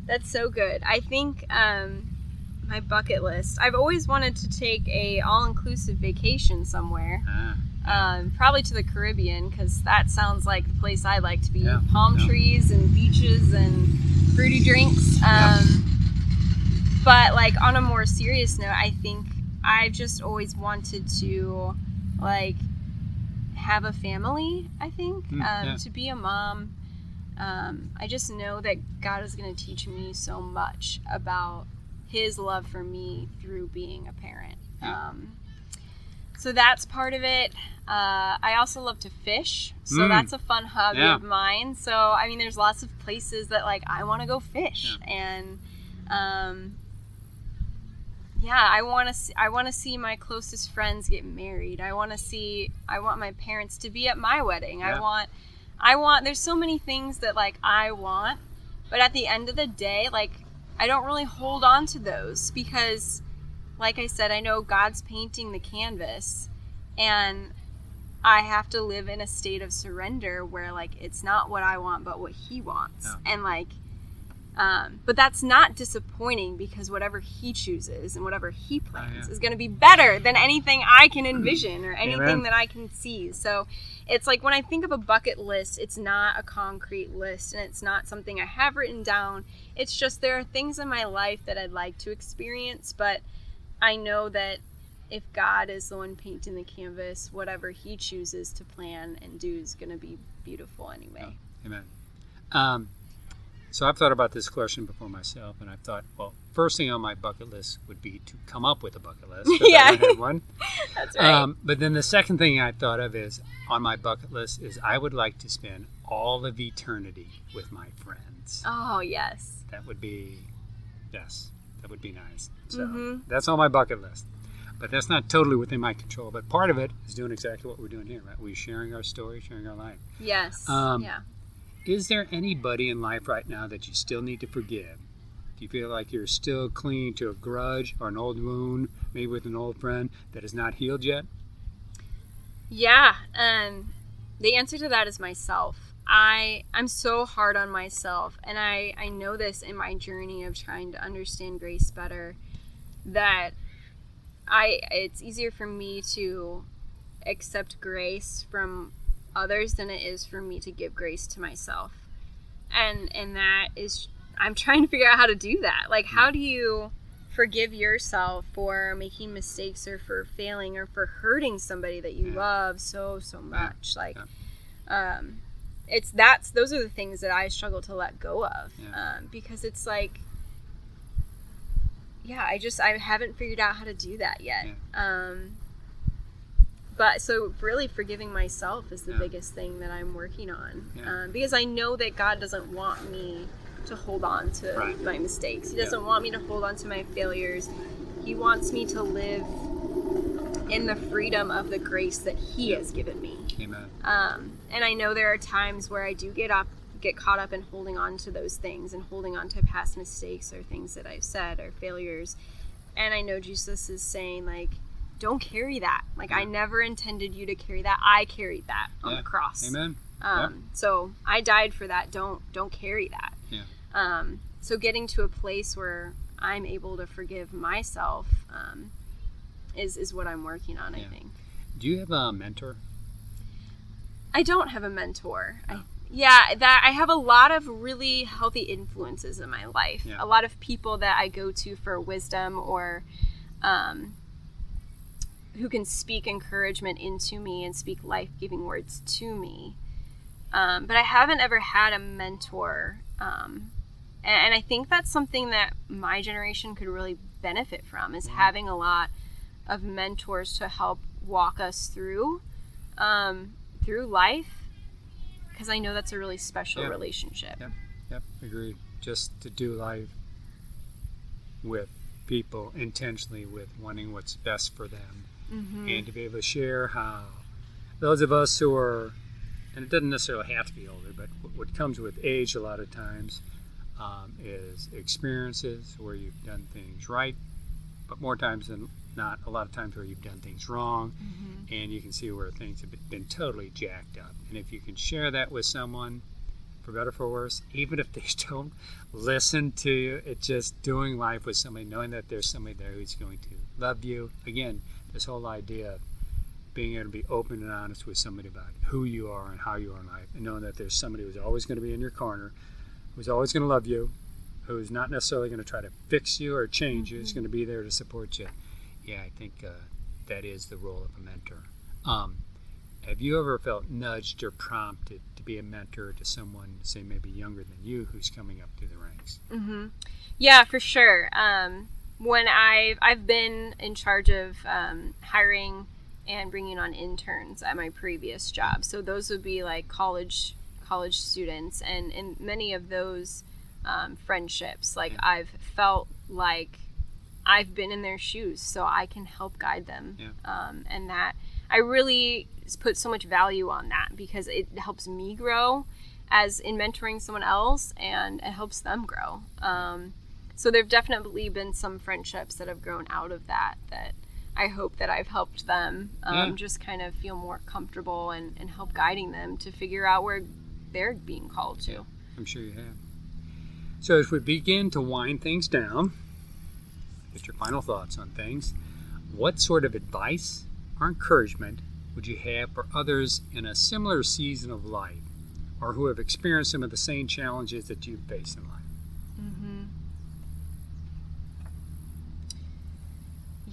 That's so good. I think um, my bucket list. I've always wanted to take a all-inclusive vacation somewhere. Ah, Um, probably to the Caribbean because that sounds like the place I like to be. Yeah, Palm yeah. trees and beaches and fruity drinks. Um, But like on a more serious note, I think I've just always wanted to like have a family. I think Mm, um, yeah. to be a mom. Um, I just know that God is going to teach me so much about His love for me through being a parent. Yeah. Um, so that's part of it. Uh, I also love to fish, so Mm. that's a fun hobby Yeah. of mine. So I mean, there's lots of places that like I want to go fish, and um, yeah, I want to. See, I want to see my closest friends get married. I want to see. I want my parents to be at my wedding. Yeah. I want. I want. There's so many things that like I want, but at the end of the day, like I don't really hold on to those because, like I said, I know God's painting the canvas, and I have to live in a state of surrender where like it's not what I want, but what He wants, Yeah. and like. Um, but that's not disappointing because whatever he chooses and whatever he plans yeah. is going to be better than anything I can envision or anything Amen. that I can see. So it's like when I think of a bucket list, it's not a concrete list and it's not something I have written down. It's just there are things in my life that I'd like to experience, but I know that if God is the one painting the canvas, whatever he chooses to plan and do is going to be beautiful anyway. Amen. Um, so I've thought about this question before myself, and I've thought, well, first thing on my bucket list would be to come up with a bucket list. Yeah. One. That's right. Um, but then the second thing I thought of is on my bucket list is I would like to spend all of eternity with my friends. oh, yes. That would be, yes, that would be nice. So Mhm. that's on my bucket list. But that's not totally within my control. But part of it is doing exactly what we're doing here, right? We're sharing our story, sharing our life. Yes. Um, yeah. Is there anybody in life right now that you still need to forgive? Do you feel like you're still clinging to a grudge or an old wound, maybe with an old friend that is not healed yet? Yeah, um, the answer to that is myself. I I'm so hard on myself, and I I know this in my journey of trying to understand grace better. That I it's easier for me to accept grace from others than it is for me to give grace to myself, and and that is I'm trying to figure out how to do that. Like, how do you forgive yourself for making mistakes or for failing or for hurting somebody that you Yeah. love so so much like Yeah. um it's that's those are the things that i struggle to let go of Yeah. um, because it's like yeah i just i haven't figured out how to do that yet um but so really forgiving myself is the Yeah. biggest thing that i'm working on Yeah. um, because i know that god doesn't want me to hold on to Right. my mistakes he doesn't want me to hold on to my failures he wants me to live in the freedom of the grace that he has given me Amen. um, and I know there are times where I do get up, get caught up in holding on to those things and holding on to past mistakes or things that I've said or failures. And I know Jesus is saying like, don't carry that. Like I never intended you to carry that. I carried that on Yeah. the cross. Amen. Um, So I died for that. Don't don't carry that. Yeah. Um, so getting to a place where I'm able to forgive myself um, is is what I'm working on. I think. Do you have a mentor? I don't have a mentor. I, yeah, that I have a lot of really healthy influences in my life. Yeah. A lot of people that I go to for wisdom or um, who can speak encouragement into me and speak life-giving words to me. Um, but I haven't ever had a mentor, um, and, and I think that's something that my generation could really benefit from is having a lot of mentors to help walk us through um, through life because I know that's a really special Yeah. relationship. Yep. Yep. Agreed. Just to do life with people intentionally, with wanting what's best for them, Mm-hmm. and to be able to share how those of us who are, and it doesn't necessarily have to be older, but what- comes with age a lot of times um, is experiences where you've done things right, but more times than not, a lot of times where you've done things wrong, Mm-hmm. and you can see where things have been totally jacked up. And if you can share that with someone, for better or for worse, even if they don't listen to you, it's just doing life with somebody, knowing that there's somebody there who's going to love you. Again, this whole idea of being able to be open and honest with somebody about who you are and how you are in life, and knowing that there's somebody who's always going to be in your corner, who's always going to love you, who's not necessarily going to try to fix you or change you, is going to be there to support you. Yeah, I think uh, that is the role of a mentor. Um, have you ever felt nudged or prompted to be a mentor to someone, say maybe younger than you, who's coming up through the ranks? Mm-hmm. Yeah, for sure. Um, when I've I've been in charge of um, hiring and bringing on interns at my previous job. So those would be like college college students, and in many of those um, friendships, like I've felt like I've been in their shoes, so I can help guide them, Yeah. um, and that I really put so much value on that because it helps me grow as in mentoring someone else, and it helps them grow. Um, so there've definitely been some friendships that have grown out of that that I hope that I've helped them um, just kind of feel more comfortable and, and help guiding them to figure out where they're being called to. I'm sure you have. So as we begin to wind things down, get your final thoughts on things. What sort of advice or encouragement would you have for others in a similar season of life, or who have experienced some of the same challenges that you've faced in life? Mm-hmm.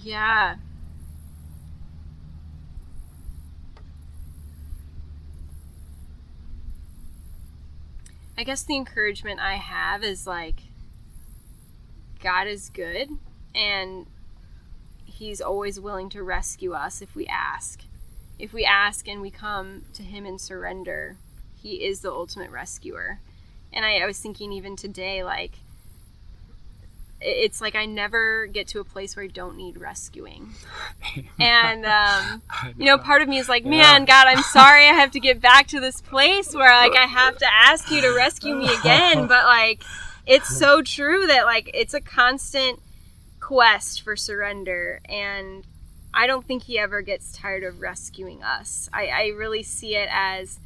Yeah. I guess the encouragement I have is like God is good and he's always willing to rescue us if we ask. If we ask and we come to him in surrender, he is the ultimate rescuer. And I, I was thinking even today, like, it's like I never get to a place where I don't need rescuing. And, um, you know, part of me is like, man, God, I'm sorry I have to get back to this place where, like, I have to ask you to rescue me again. But, like, it's so true that, like, it's a constant quest for surrender. And I don't think he ever gets tired of rescuing us. I, I really see it as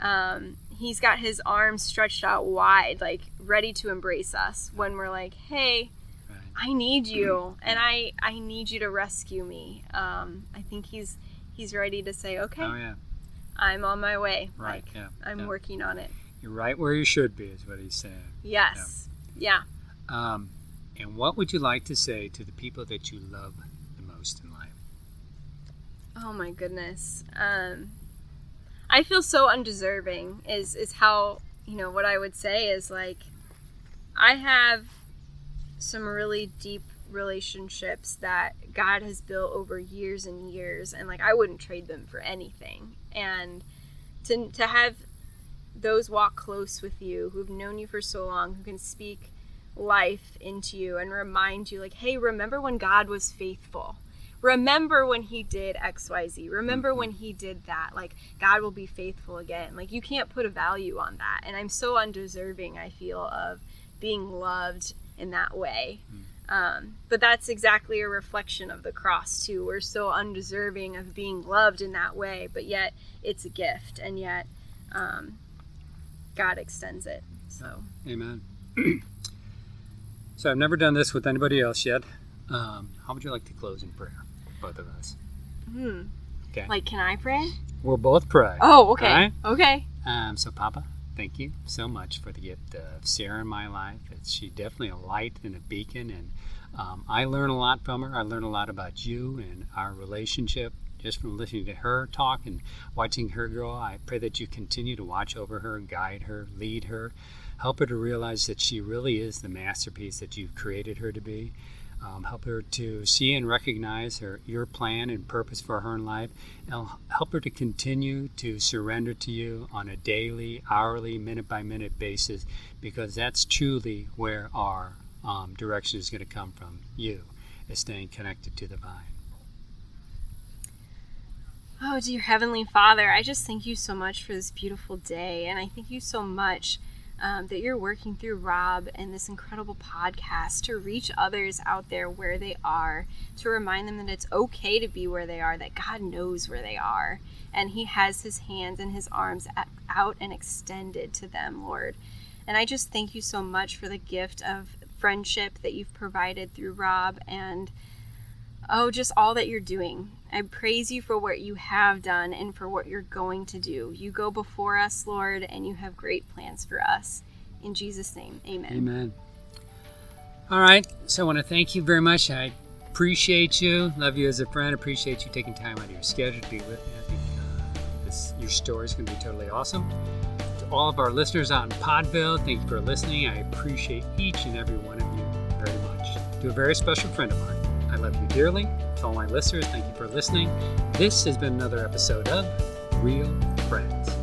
um, he's got his arms stretched out wide, like ready to embrace us when we're like, hey, Right. I need you, and I I need you to rescue me. Um, I think he's he's ready to say, okay, Oh yeah, I'm on my way. right. Like yeah, I'm yeah. working on it. You're right where you should be, is what he's saying. Yes. Yeah. Um, and what would you like to say to the people that you love the most in life? Oh my goodness. Um, I feel so undeserving. Is is how you know what I would say is like, I have some really deep relationships that God has built over years and years, and like I wouldn't trade them for anything. And to to have those walk close with you who've known you for so long, who can speak life into you and remind you, like, hey, remember when God was faithful remember when he did xyz remember when he did that like god will be faithful again. Like you can't put a value on that. And i'm so undeserving i feel of being loved in that way. Um, but that's exactly a reflection of the cross too. We're so undeserving of being loved in that way but yet it's a gift and yet um, god extends it. So. Amen. so I've never done this with anybody else yet. Um, how would you like to close in prayer, both of us? hmm. Okay. like can i pray We'll both pray. oh okay right? okay Um, so, Papa, thank you so much for the gift of Sarah in my life. It's, she's definitely a light and a beacon, and um, I learn a lot from her. I learn a lot about you and our relationship just from listening to her talk and watching her grow. I pray that you continue to watch over her, guide her, lead her, help her to realize that she really is the masterpiece that you've created her to be. Um, help her to see and recognize her your plan and purpose for her in life, and help her to continue to surrender to you on a daily, hourly, minute by minute basis, because that's truly where our um, direction is going to come from. You is staying connected to the vine. Oh, dear Heavenly Father, I just thank you so much for this beautiful day. And I thank you so much um, that you're working through Rob and this incredible podcast to reach others out there where they are, to remind them that it's okay to be where they are, that God knows where they are. And He has His hands and His arms out and extended to them, Lord. And I just thank you so much for the gift of friendship that you've provided through Rob and oh, just all that you're doing. I praise you for what you have done and for what you're going to do. You go before us, Lord, and you have great plans for us. In Jesus' name, amen. Amen. All right. So I want to thank you very much. I appreciate you. Love you as a friend. Appreciate you taking time out of your schedule to be with me. I think uh, this, your story is going to be totally awesome. To all of our listeners out in Podville, thank you for listening. I appreciate each and every one of you very much. To a very special friend of mine, I love you dearly. To all my listeners, thank you for listening. This has been another episode of Real Friends.